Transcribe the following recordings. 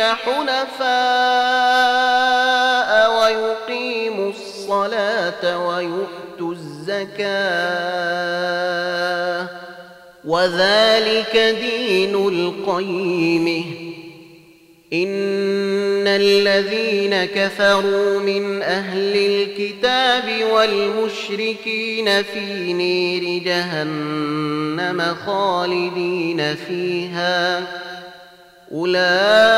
حنفاء ويقيموا الصلاة ويؤتوا الزكاة وذلك دين القيم. إن الذين كفروا من أهل الكتاب والمشركين في نير جهنم خالدين فيها. أولئك هم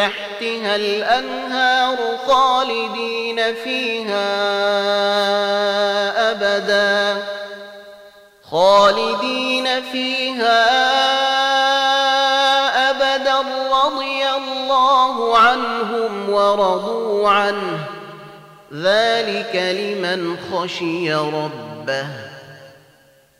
تحتها الأنهار خالدين فيها أبدا. خالدين فيها أبدا. رضي الله عنهم ورضوا عنه. ذلك لمن خشي ربه.